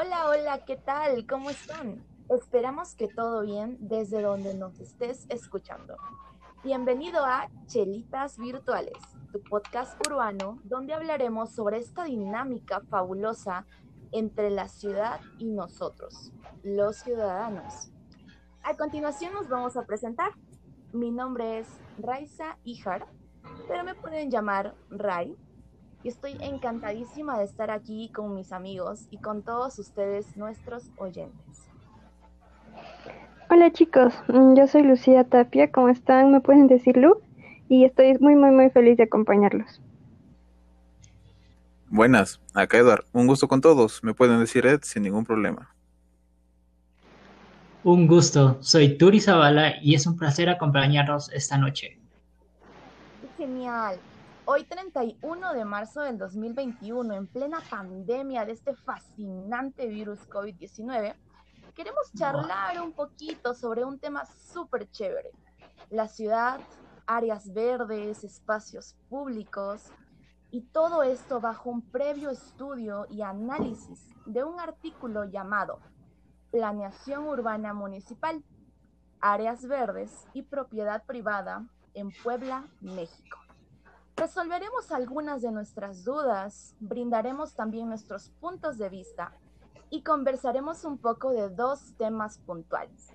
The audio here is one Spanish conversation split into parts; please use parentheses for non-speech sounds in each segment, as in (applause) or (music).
Hola, hola, ¿qué tal? ¿Cómo están? Esperamos que todo bien desde donde nos estés escuchando. Bienvenido a Chelitas Virtuales, tu podcast urbano donde hablaremos sobre esta dinámica fabulosa entre la ciudad y nosotros, los ciudadanos. A continuación nos vamos a presentar. Mi nombre es Raiza Ijar, pero me pueden llamar Rai y estoy encantadísima de estar aquí con mis amigos y con todos ustedes, nuestros oyentes. Hola chicos, mm, yo soy Lucía Tapia, ¿cómo están? ¿Me pueden decir Lu? Y estoy muy, muy, muy feliz de acompañarlos. Buenas, acá Eduard, un gusto con todos, me pueden decir Ed sin ningún problema. Un gusto, soy Turi Zavala y es un placer acompañarnos esta noche. Genial, Hoy 31 de marzo del 2021, en plena pandemia de este fascinante virus COVID-19, queremos charlar un poquito sobre un tema súper chévere. La ciudad, áreas verdes, espacios públicos y todo esto bajo un previo estudio y análisis de un artículo llamado Planeación Urbana Municipal, Áreas Verdes y Propiedad Privada en Puebla, México. Resolveremos algunas de nuestras dudas, brindaremos también nuestros puntos de vista y conversaremos un poco de dos temas puntuales,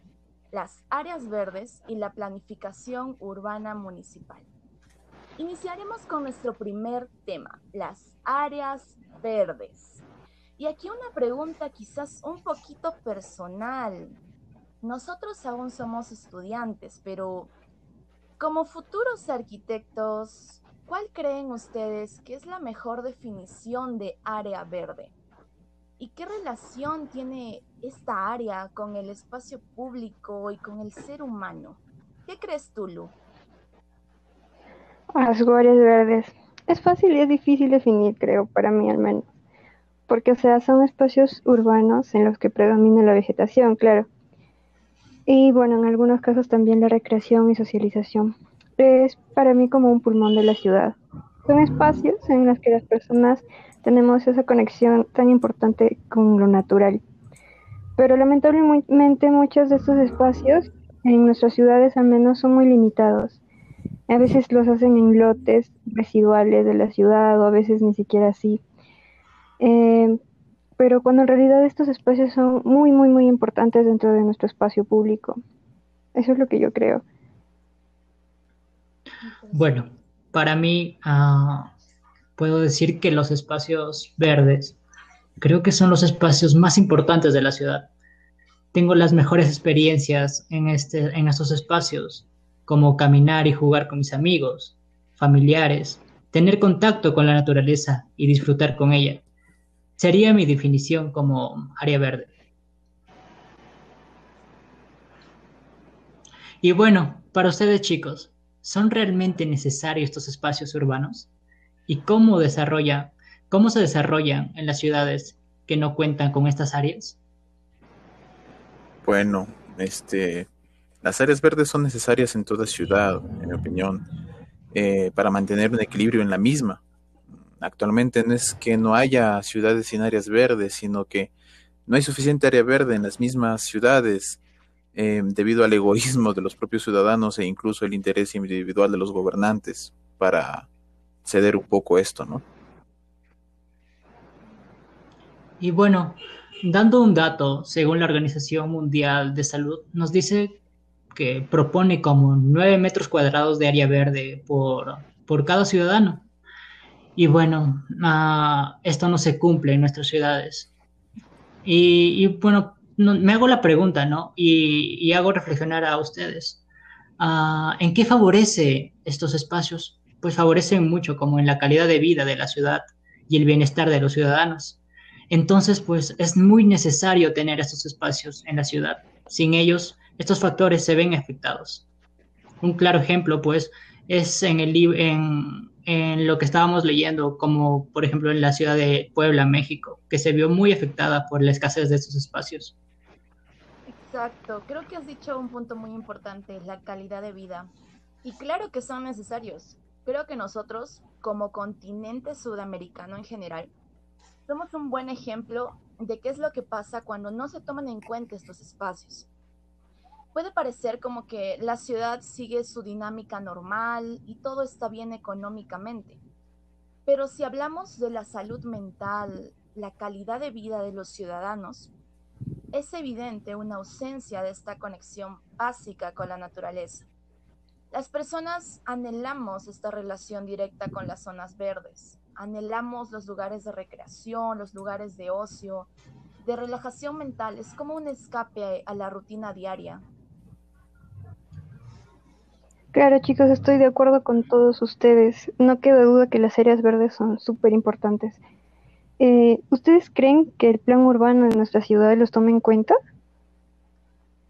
las áreas verdes y la planificación urbana municipal. Iniciaremos con nuestro primer tema, las áreas verdes. Y aquí una pregunta quizás un poquito personal. Nosotros aún somos estudiantes, pero como futuros arquitectos, ¿Cuál creen ustedes que es la mejor definición de área verde? ¿Y qué relación tiene esta área con el espacio público y con el ser humano? ¿Qué crees tú, Lu? Las áreas verdes. Es fácil y es difícil definir, creo, para mí al menos. Porque, o sea, son espacios urbanos en los que predomina la vegetación, claro. Y bueno, en algunos casos también la recreación y socialización es para mí como un pulmón de la ciudad. Son espacios en los que las personas tenemos esa conexión tan importante con lo natural. Pero lamentablemente muchos de estos espacios en nuestras ciudades al menos son muy limitados. A veces los hacen en lotes residuales de la ciudad o a veces ni siquiera así. Eh, pero cuando en realidad estos espacios son muy, muy, muy importantes dentro de nuestro espacio público. Eso es lo que yo creo. Bueno, para mí ah, puedo decir que los espacios verdes creo que son los espacios más importantes de la ciudad. Tengo las mejores experiencias en, este, en estos espacios, como caminar y jugar con mis amigos, familiares, tener contacto con la naturaleza y disfrutar con ella. Sería mi definición como área verde. Y bueno, para ustedes chicos, ¿Son realmente necesarios estos espacios urbanos? ¿Y cómo, desarrolla, cómo se desarrollan en las ciudades que no cuentan con estas áreas? Bueno, este, las áreas verdes son necesarias en toda ciudad, en mi opinión, eh, para mantener un equilibrio en la misma. Actualmente no es que no haya ciudades sin áreas verdes, sino que no hay suficiente área verde en las mismas ciudades Em, debido al egoísmo de los propios ciudadanos e incluso el interés individual de los gobernantes para ceder un poco esto, ¿no? Y bueno, dando un dato, según la Organización Mundial de Salud, nos dice que propone como 9 metros cuadrados de área verde por, por cada ciudadano. Y bueno, ah, esto no se cumple en nuestras ciudades. Y bueno, me hago la pregunta, ¿no? Y, hago reflexionar a ustedes. Ah, ¿En qué favorece estos espacios? Pues favorecen mucho como en la calidad de vida de la ciudad y el bienestar de los ciudadanos. Entonces, pues es muy necesario tener estos espacios en la ciudad. Sin ellos, estos factores se ven afectados. Un claro ejemplo, pues, es en, en lo que estábamos leyendo, como por ejemplo en la ciudad de Puebla, México, que se vio muy afectada por la escasez de estos espacios. Exacto, creo que has dicho un punto muy importante, la calidad de vida. Y claro que son necesarios. Creo que nosotros, como continente sudamericano en general, somos un buen ejemplo de qué es lo que pasa cuando no se toman en cuenta estos espacios. Puede parecer como que la ciudad sigue su dinámica normal y todo está bien económicamente, pero si hablamos de la salud mental, la calidad de vida de los ciudadanos, es evidente una ausencia de esta conexión básica con la naturaleza. Las personas anhelamos esta relación directa con las zonas verdes, anhelamos los lugares de recreación, los lugares de ocio, de relajación mental, es como un escape a la rutina diaria. Claro, chicos, estoy de acuerdo con todos ustedes. No queda duda que las áreas verdes son súper importantes. Eh, ¿Ustedes creen que el plan urbano de nuestra ciudad los tome en cuenta?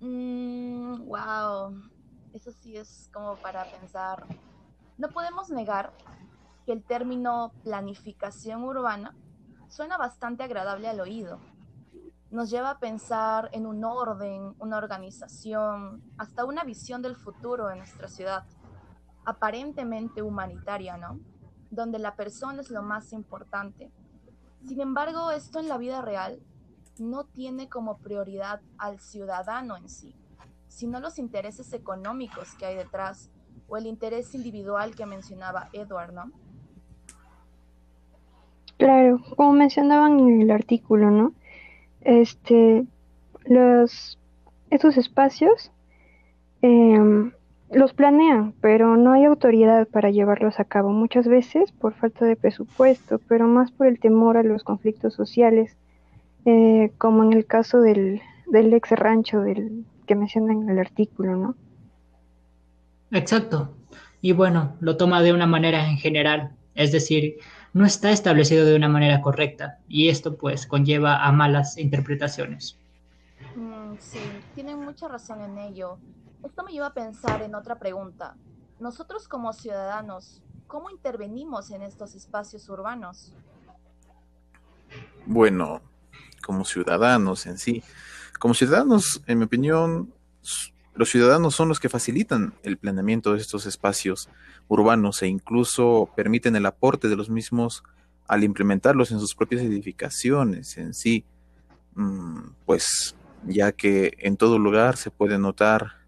wow, mm, eso sí es como para pensar. No podemos negar que el término planificación urbana suena bastante agradable al oído. Nos lleva a pensar en un orden, una organización, hasta una visión del futuro de nuestra ciudad, aparentemente humanitaria, ¿no? Donde la persona es lo más importante sin embargo, esto en la vida real no tiene como prioridad al ciudadano en sí, sino los intereses económicos que hay detrás o el interés individual que mencionaba Edward, ¿no? Claro, como mencionaban en el artículo, ¿no? Este, los, estos espacios eh, los planean, pero no hay autoridad para llevarlos a cabo, muchas veces por falta de presupuesto, pero más por el temor a los conflictos sociales, eh, como en el caso del, del ex rancho del, que menciona en el artículo, ¿no? Exacto. Y bueno, lo toma de una manera en general, es decir, no está establecido de una manera correcta y esto pues conlleva a malas interpretaciones. Mm, sí, tienen mucha razón en ello. Esto me lleva a pensar en otra pregunta. Nosotros como ciudadanos, ¿cómo intervenimos en estos espacios urbanos? Bueno, como ciudadanos en sí. Como ciudadanos, en mi opinión, los ciudadanos son los que facilitan el planeamiento de estos espacios urbanos e incluso permiten el aporte de los mismos al implementarlos en sus propias edificaciones en sí. Mm, pues ya que en todo lugar se puede notar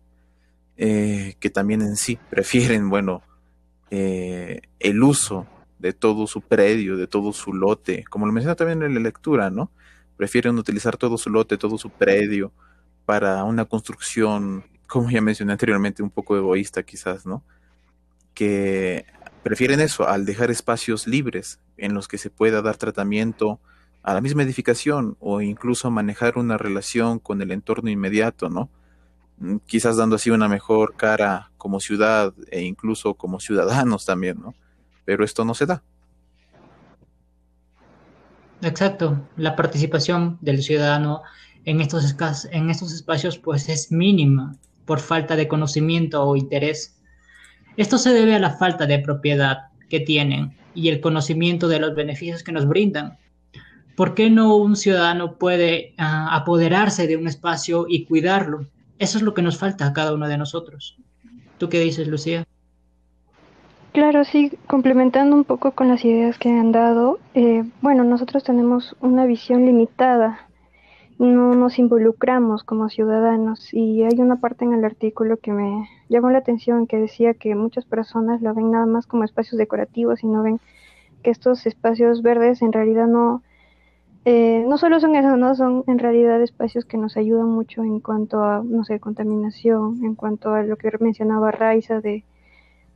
eh, que también en sí prefieren, bueno, eh, el uso de todo su predio, de todo su lote, como lo menciona también en la lectura, ¿no? Prefieren utilizar todo su lote, todo su predio para una construcción, como ya mencioné anteriormente, un poco egoísta quizás, ¿no? Que prefieren eso al dejar espacios libres en los que se pueda dar tratamiento a la misma edificación o incluso manejar una relación con el entorno inmediato, ¿no? Mm, quizás dando así una mejor cara como ciudad e incluso como ciudadanos también, ¿no? Pero esto no se da. Exacto, la participación del ciudadano en estos, en estos espacios pues es mínima por falta de conocimiento o interés. Esto se debe a la falta de propiedad que tienen y el conocimiento de los beneficios que nos brindan. ¿Por qué no un ciudadano puede ah, apoderarse de un espacio y cuidarlo? Eso es lo que nos falta a cada uno de nosotros. ¿Tú qué dices, Lucía? Claro, sí, complementando un poco con las ideas que han dado, eh, bueno, nosotros tenemos una visión limitada, no nos involucramos como ciudadanos y hay una parte en el artículo que me llamó la atención que decía que muchas personas lo ven nada más como espacios decorativos y no ven que estos espacios verdes en realidad no, eh, no solo son eso, ¿no? Son en realidad espacios que nos ayudan mucho en cuanto a, no sé, contaminación, en cuanto a lo que mencionaba Raiza de,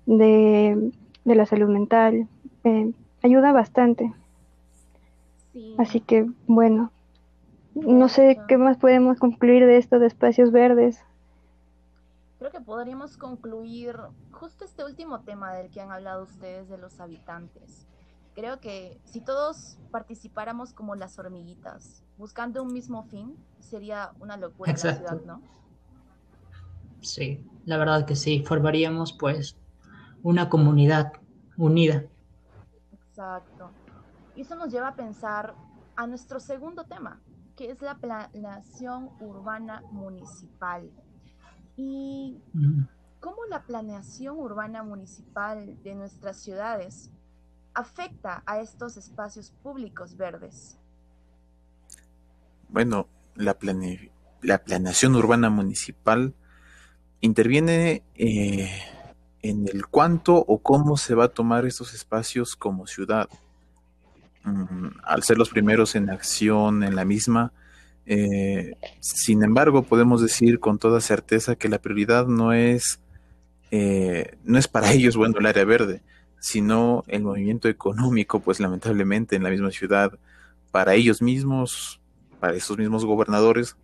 de, la salud mental. Eh, ayuda bastante. Así que, bueno, no sé qué más podemos concluir de esto de espacios verdes. Creo que podríamos concluir justo este último tema del que han hablado ustedes de los habitantes creo que si todos participáramos como las hormiguitas, buscando un mismo fin, sería una locura Exacto. la ciudad, ¿no? Sí, la verdad que sí, formaríamos pues una comunidad unida. Exacto. Y eso nos lleva a pensar a nuestro segundo tema, que es la planeación urbana municipal. Y cómo la planeación urbana municipal de nuestras ciudades afecta a estos espacios públicos verdes? bueno, la, la planeación urbana municipal interviene eh, en el cuánto o cómo se va a tomar estos espacios como ciudad. Mm, al ser los primeros en acción en la misma, eh, sin embargo, podemos decir con toda certeza que la prioridad no es, eh, no es para (laughs) ellos, bueno, el área verde, sino el movimiento económico, pues lamentablemente en la misma ciudad, para ellos mismos, para esos mismos gobernadores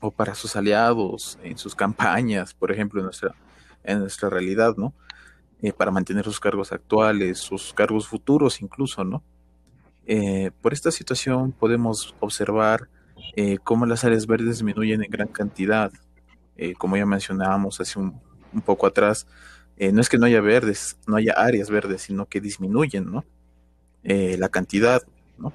o para sus aliados en sus campañas, por ejemplo, en nuestra, en nuestra realidad, ¿no? Eh, para mantener sus cargos actuales, sus cargos futuros incluso, ¿no? Eh, por esta situación podemos observar eh, cómo las áreas verdes disminuyen en gran cantidad. como ya mencionábamos hace un, un poco atrás, no es que no haya verdes, no haya áreas verdes, sino que disminuyen, ¿no? la cantidad, ¿no?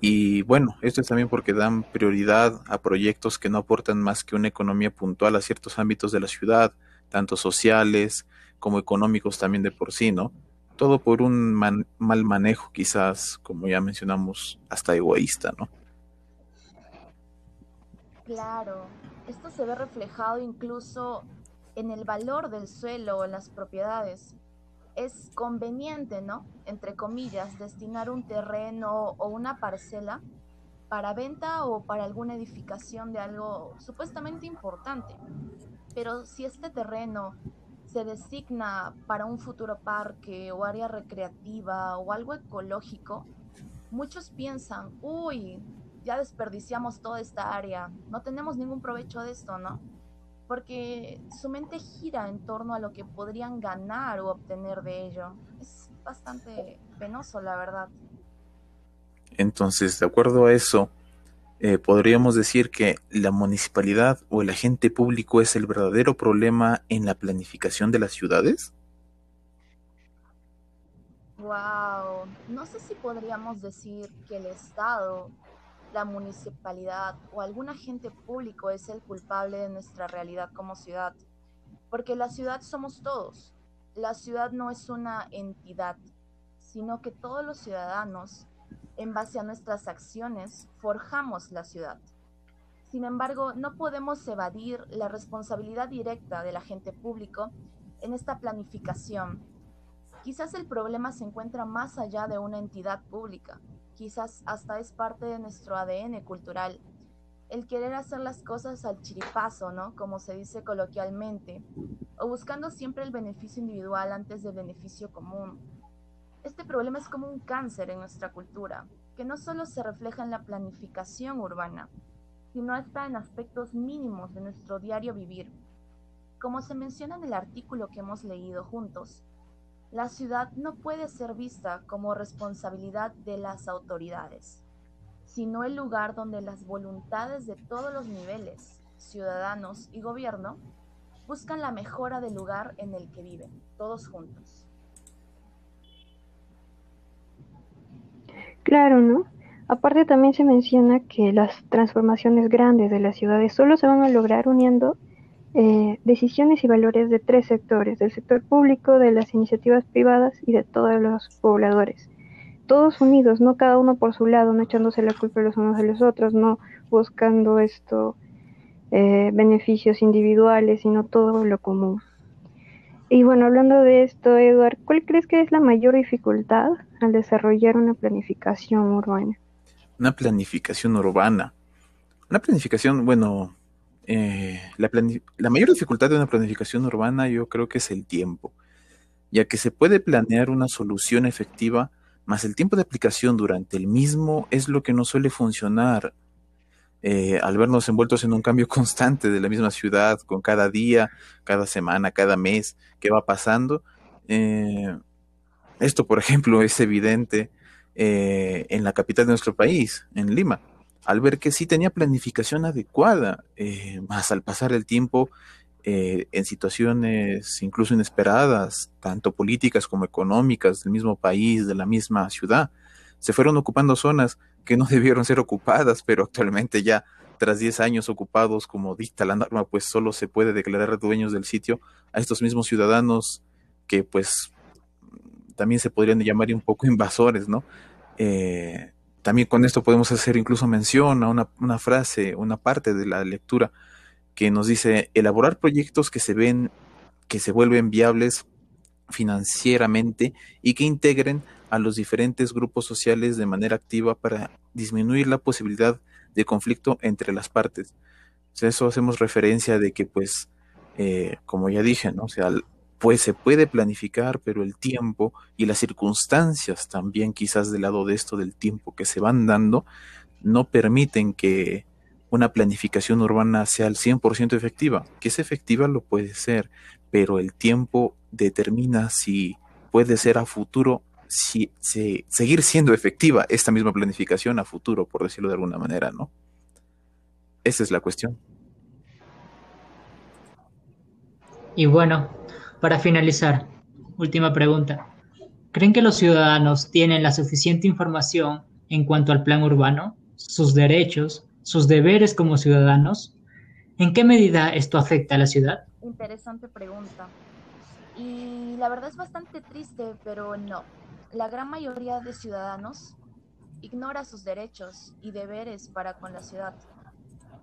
Y bueno, esto es también porque dan prioridad a proyectos que no aportan más que una economía puntual a ciertos ámbitos de la ciudad, tanto sociales como económicos también de por sí, ¿no? Todo por un mal manejo quizás, como ya mencionamos, hasta egoísta, ¿no? Claro, esto se ve reflejado incluso en el valor del suelo o las propiedades es conveniente, ¿no? Entre comillas, destinar un terreno o una parcela para venta o para alguna edificación de algo supuestamente importante. Pero si este terreno se designa para un futuro parque o área recreativa o algo ecológico, muchos piensan, uy, ya desperdiciamos toda esta área, no tenemos ningún provecho de esto, ¿no? Porque su mente gira en torno a lo que podrían ganar o obtener de ello. Es bastante penoso, la verdad. Entonces, de acuerdo a eso, eh, podríamos decir que la municipalidad o el agente público es el verdadero problema en la planificación de las ciudades? Wow, no sé si podríamos decir que el Estado la municipalidad o algún agente público es el culpable de nuestra realidad como ciudad, porque la ciudad somos todos. La ciudad no es una entidad, sino que todos los ciudadanos, en base a nuestras acciones, forjamos la ciudad. Sin embargo, no podemos evadir la responsabilidad directa del agente público en esta planificación. Quizás el problema se encuentra más allá de una entidad pública, quizás hasta es parte de nuestro ADN cultural. El querer hacer las cosas al chiripazo, ¿no? Como se dice coloquialmente, o buscando siempre el beneficio individual antes del beneficio común. Este problema es como un cáncer en nuestra cultura, que no solo se refleja en la planificación urbana, sino hasta en aspectos mínimos de nuestro diario vivir. Como se menciona en el artículo que hemos leído juntos, la ciudad no puede ser vista como responsabilidad de las autoridades, sino el lugar donde las voluntades de todos los niveles, ciudadanos y gobierno, buscan la mejora del lugar en el que viven, todos juntos. Claro, ¿no? Aparte también se menciona que las transformaciones grandes de las ciudades solo se van a lograr uniendo eh, decisiones y valores de tres sectores, del sector público, de las iniciativas privadas y de todos los pobladores. Todos unidos, no cada uno por su lado, no echándose la culpa los unos de los otros, no buscando esto, eh, beneficios individuales, sino todo lo común. Y bueno, hablando de esto, Eduard, ¿cuál crees que es la mayor dificultad al desarrollar una planificación urbana? Una planificación urbana. Una planificación, bueno, eh, la, la, mayor dificultad de una planificación urbana yo creo que es el tiempo, ya que se puede planear una solución efectiva, más el tiempo de aplicación durante el mismo es lo que no suele funcionar. Eh, al vernos envueltos en un cambio (laughs) constante de la misma ciudad, con cada día, cada semana, cada mes que va pasando, eh, esto, por ejemplo, es evidente en la capital de nuestro país, en Lima al ver que sí tenía planificación adecuada, eh, más al pasar el tiempo eh, en situaciones incluso inesperadas, tanto políticas como económicas del mismo país, de la misma ciudad, se fueron ocupando zonas que no (laughs) debieron ser ocupadas, pero actualmente ya tras 10 años ocupados como dicta la norma, pues solo se puede declarar dueños del sitio a estos mismos ciudadanos que pues también se podrían llamar un poco (laughs) invasores, ¿no? Eh, también con esto podemos hacer incluso mención a una, una frase, una parte de la lectura que nos dice elaborar proyectos que se ven, que se vuelven viables financieramente y que integren a los diferentes grupos sociales de manera activa para disminuir la posibilidad de conflicto entre las partes. O eso hacemos referencia de que, pues, eh, como ya dije, ¿no? Sea, pues se puede planificar, pero el tiempo y las circunstancias también quizás del lado de esto del tiempo que se van dando no permiten que una planificación urbana sea al 100% efectiva. Que es efectiva lo puede ser, pero el tiempo determina si puede ser a futuro, si, seguir siendo efectiva esta misma planificación a futuro, por decirlo de alguna manera, ¿no? Esa es la cuestión. Y bueno, para finalizar, última pregunta. ¿Creen que los ciudadanos tienen la suficiente información en cuanto al plan urbano, sus derechos, sus deberes como ciudadanos? ¿En qué medida esto afecta a la ciudad? Interesante pregunta. Y la verdad es bastante triste, pero no. La gran mayoría de ciudadanos ignora sus derechos y deberes para con la ciudad.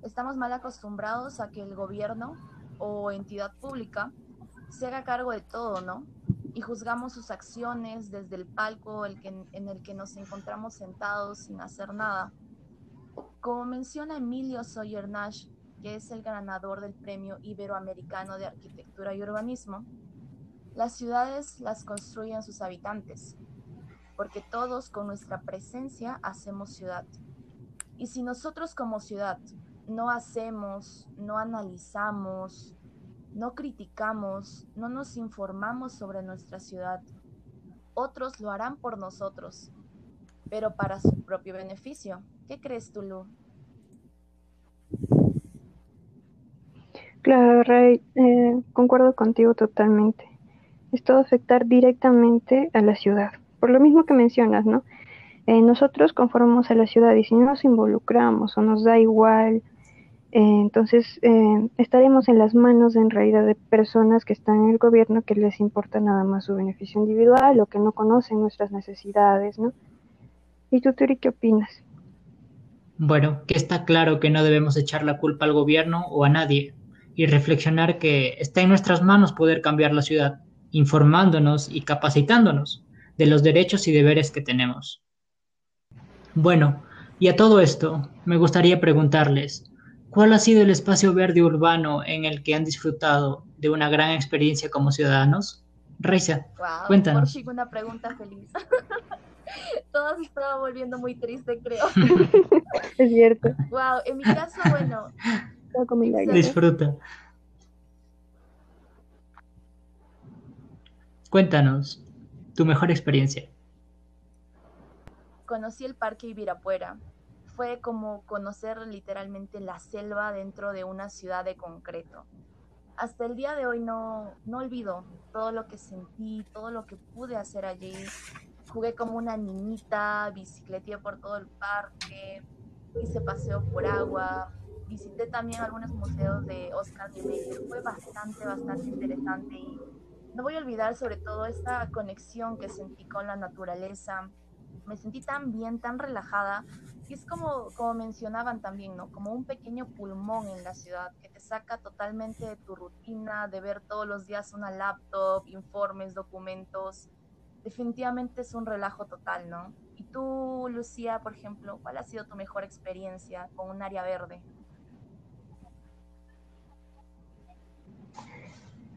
Estamos mal acostumbrados a que el gobierno o entidad pública se haga cargo de todo, ¿no? Y juzgamos sus acciones desde el palco el que, en el que nos encontramos sentados sin hacer nada. Como menciona Emilio Sawyer Nash, que es el ganador del Premio Iberoamericano de Arquitectura y Urbanismo, las ciudades las construyen sus habitantes, porque todos con nuestra presencia hacemos ciudad. Y si nosotros como ciudad no hacemos, no analizamos, no criticamos, no nos informamos sobre nuestra ciudad. Otros lo harán por nosotros, pero para su propio beneficio. ¿Qué crees tú, Lu? Claro, Ray, eh, concuerdo contigo totalmente. Esto va a afectar directamente a la ciudad. Por lo mismo que mencionas, ¿no? Eh, nosotros conformamos a la ciudad y si no nos involucramos o nos da igual entonces, eh, estaremos en las manos en realidad de personas que están en el gobierno que les importa nada más su beneficio individual o que no conocen nuestras necesidades, ¿no? ¿Y tú, Turi, qué opinas? Bueno, que está claro que no debemos echar la culpa al gobierno o a nadie y reflexionar que está en nuestras manos poder cambiar la ciudad, informándonos y capacitándonos de los derechos y deberes que tenemos. Bueno, y a todo esto, me gustaría preguntarles, ¿Cuál ha sido el espacio verde urbano en el que han disfrutado de una gran experiencia como ciudadanos? Reisa, cuéntanos. Por una pregunta feliz. (laughs) Todo se estaba volviendo muy triste, creo. (laughs) es cierto. Wow, en mi caso, bueno. Disfruta. Cuéntanos tu mejor experiencia. Conocí el Parque Ibirapuera, fue como conocer literalmente la selva dentro de una ciudad de concreto. Hasta el día de hoy no, no olvido todo lo que sentí, todo lo que pude hacer allí. Jugué como una niñita, bicicleté por todo el parque, hice paseo por agua, visité también algunos museos de Oscar Niemeyer. Fue bastante, bastante interesante y no voy a olvidar sobre todo esta conexión que sentí con la naturaleza. Me sentí tan bien, tan relajada y es como, como mencionaban también, ¿no? Como un pequeño pulmón en la ciudad que te saca totalmente de tu rutina, de ver todos los días una laptop, informes, documentos. Definitivamente es un relajo total, ¿no? Y tú, Lucía, por ejemplo, ¿cuál ha sido tu mejor experiencia con un área verde?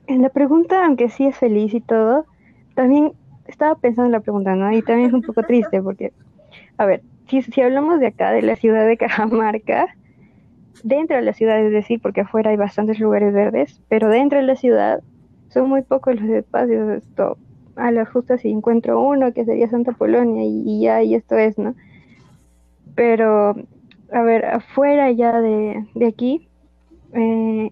En la pregunta, aunque sí es feliz y todo, también estaba pensando en la pregunta, ¿no? Y también es un poco triste porque, a ver, si, hablamos de acá, de la ciudad de Cajamarca, dentro de la ciudad, es decir, porque afuera hay bastantes lugares verdes, pero dentro de la ciudad son muy pocos los espacios. Esto, a la justa si encuentro uno que sería Santa Polonia y, ya, y esto es, ¿no? Pero, a ver, afuera ya de, aquí, eh,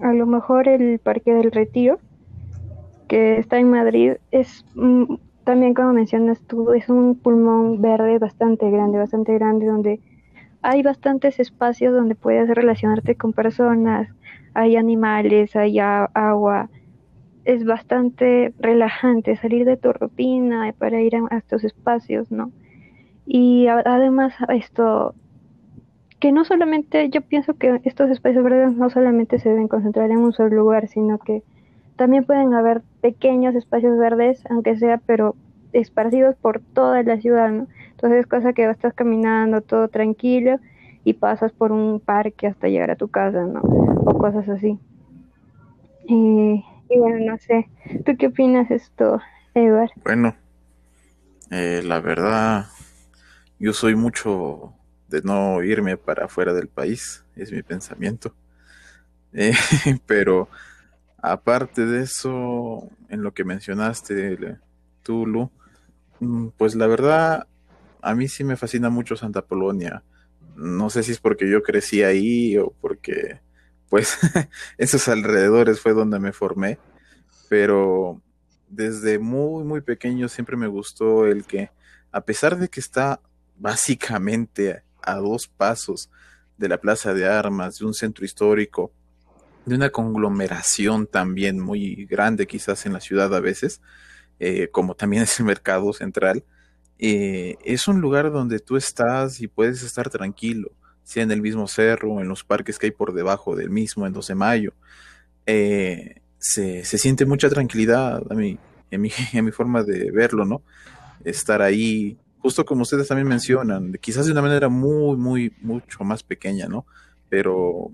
a lo mejor el Parque del Retiro, que está en Madrid, es también como mencionas tú, es un pulmón verde bastante grande, bastante grande, donde hay bastantes espacios donde puedes relacionarte con personas, hay animales, hay agua. Es bastante relajante salir de tu rutina para ir a, estos espacios, ¿no? Y además esto, que no solamente, yo pienso que estos espacios verdes no solamente se deben concentrar en un solo lugar, sino que también pueden haber pequeños espacios verdes, aunque sea, pero esparcidos por toda la ciudad, ¿no? Entonces es cosa que estás caminando todo tranquilo y pasas por un parque hasta llegar a tu casa, ¿no? O cosas así. Y, bueno, no sé, ¿tú qué opinas esto, Edward? Bueno, eh, la verdad, yo soy mucho de no irme para afuera del país, es mi pensamiento. (laughs) Eh, pero aparte de eso, en lo que mencionaste, Tulu, mm, pues la verdad, a mí sí me fascina mucho Santa Polonia. No sé si es porque yo crecí ahí o porque, pues, (laughs) esos alrededores fue donde me formé, pero desde muy, muy pequeño siempre me gustó el que, a pesar de que está básicamente a dos pasos de la Plaza de Armas, de un centro histórico, de una conglomeración también muy grande quizás en la ciudad a veces, eh, como también es el mercado central, eh, es un lugar donde tú estás y puedes estar tranquilo, sea en el mismo cerro, en los parques que hay por debajo del mismo, en 12 de mayo. Eh, se, siente mucha tranquilidad a mí, en, mi, (laughs) en mi forma de verlo, ¿no? Estar ahí, justo como ustedes también mencionan, quizás de una manera muy, muy, mucho más pequeña, ¿no? Pero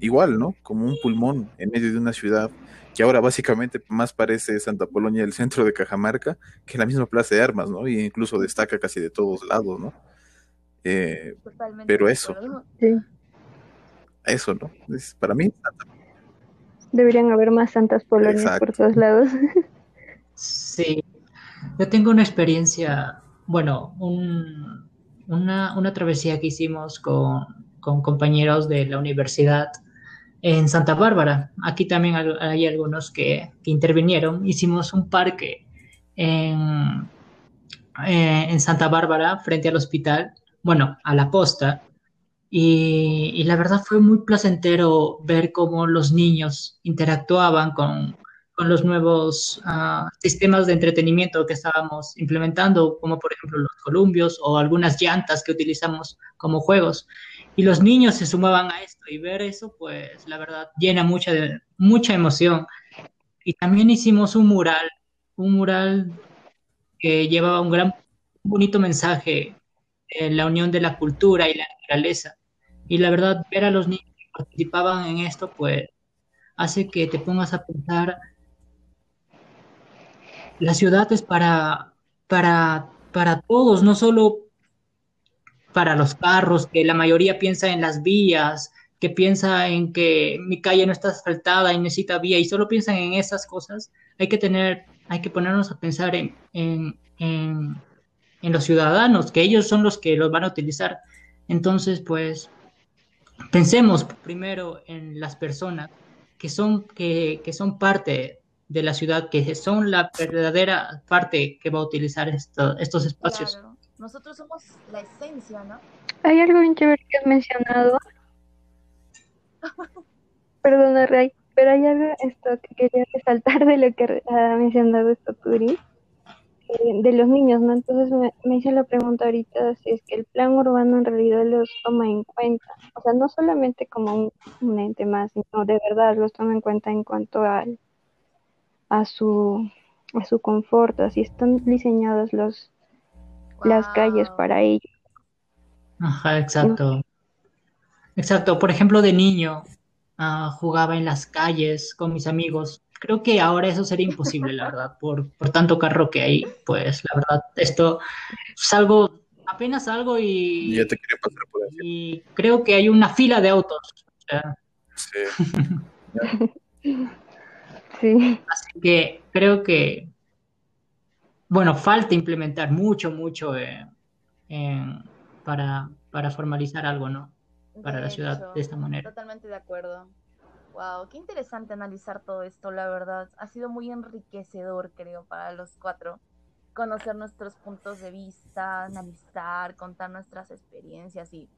igual, ¿no? Como un pulmón en medio de una ciudad que ahora básicamente más parece Santa Polonia, el centro de Cajamarca, que la misma plaza de armas, ¿no? Y incluso destaca casi de todos lados, ¿no? Eh, pero eso, sí. eso, ¿no? Es, para mí, Deberían haber más santas Polonias por todos lados. Sí, yo tengo una experiencia, bueno, un, una, una, travesía que hicimos con, con compañeros de la universidad en Santa Bárbara. Aquí también hay algunos que, intervinieron. Hicimos un parque en, eh, en, Santa Bárbara, frente al hospital, bueno, a la posta. Y, la verdad fue muy placentero ver cómo los niños interactuaban con, con los nuevos ah, sistemas de entretenimiento que estábamos implementando, como por ejemplo los columbios o algunas llantas que utilizamos como juegos y los niños se sumaban a esto y ver eso, pues la verdad llena mucha, mucha emoción. Y también hicimos un mural, un mural que llevaba un gran, bonito mensaje en la unión de la cultura y la naturaleza. Y la verdad, ver a los niños que participaban en esto, pues hace que te pongas a pensar, la ciudad es para, para, para todos, no solo para los carros, que la mayoría piensa en las vías, que piensa en que mi calle no está asfaltada y necesita vía y solo piensan en esas cosas, hay que tener, hay que ponernos a pensar en, en, en, los ciudadanos, que ellos son los que los van a utilizar. Entonces, pues, pensemos primero en las personas que son, que, que son parte de la ciudad, que son la verdadera parte que va a utilizar estos espacios. Nosotros somos la esencia, ¿no? Hay algo bien chévere que has mencionado. (laughs) Perdona, Ray, pero hay algo esto que quería resaltar de lo que ha mencionado esto Turi, eh, de los niños, ¿no? Entonces me, me hice la pregunta ahorita si es que el plan urbano en realidad los toma en cuenta, o sea, no solamente como un, ente más, sino de verdad los toma en cuenta en cuanto al, a su a su confort, así están diseñados los las calles para ellos. Ajá, exacto. Exacto. Por ejemplo, de niño ah, jugaba en las calles con mis amigos. Creo que ahora eso sería imposible, la verdad, por, por tanto carro que hay. Pues la verdad, esto salgo, apenas salgo y. Ya te quería pasar por ahí. Y creo que hay una fila de autos. sí. (laughs) sí. Así que creo que bueno, falta implementar mucho, mucho eh, para, para formalizar algo, ¿no? Para la ciudad de esta manera. Totalmente de acuerdo. Wow, qué interesante analizar todo esto, la verdad. Ha sido muy enriquecedor, creo, para los cuatro. Conocer nuestros puntos de vista, analizar, contar nuestras experiencias y...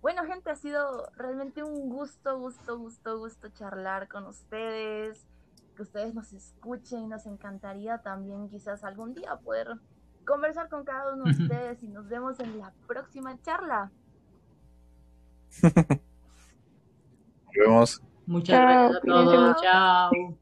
Bueno, gente, ha sido realmente un gusto, gusto, gusto, gusto charlar con ustedes que ustedes nos escuchen y nos encantaría también quizás algún día poder conversar con cada uno de ustedes y nos vemos en la próxima charla. (laughs) Nos vemos. Muchas gracias a todos. Chao.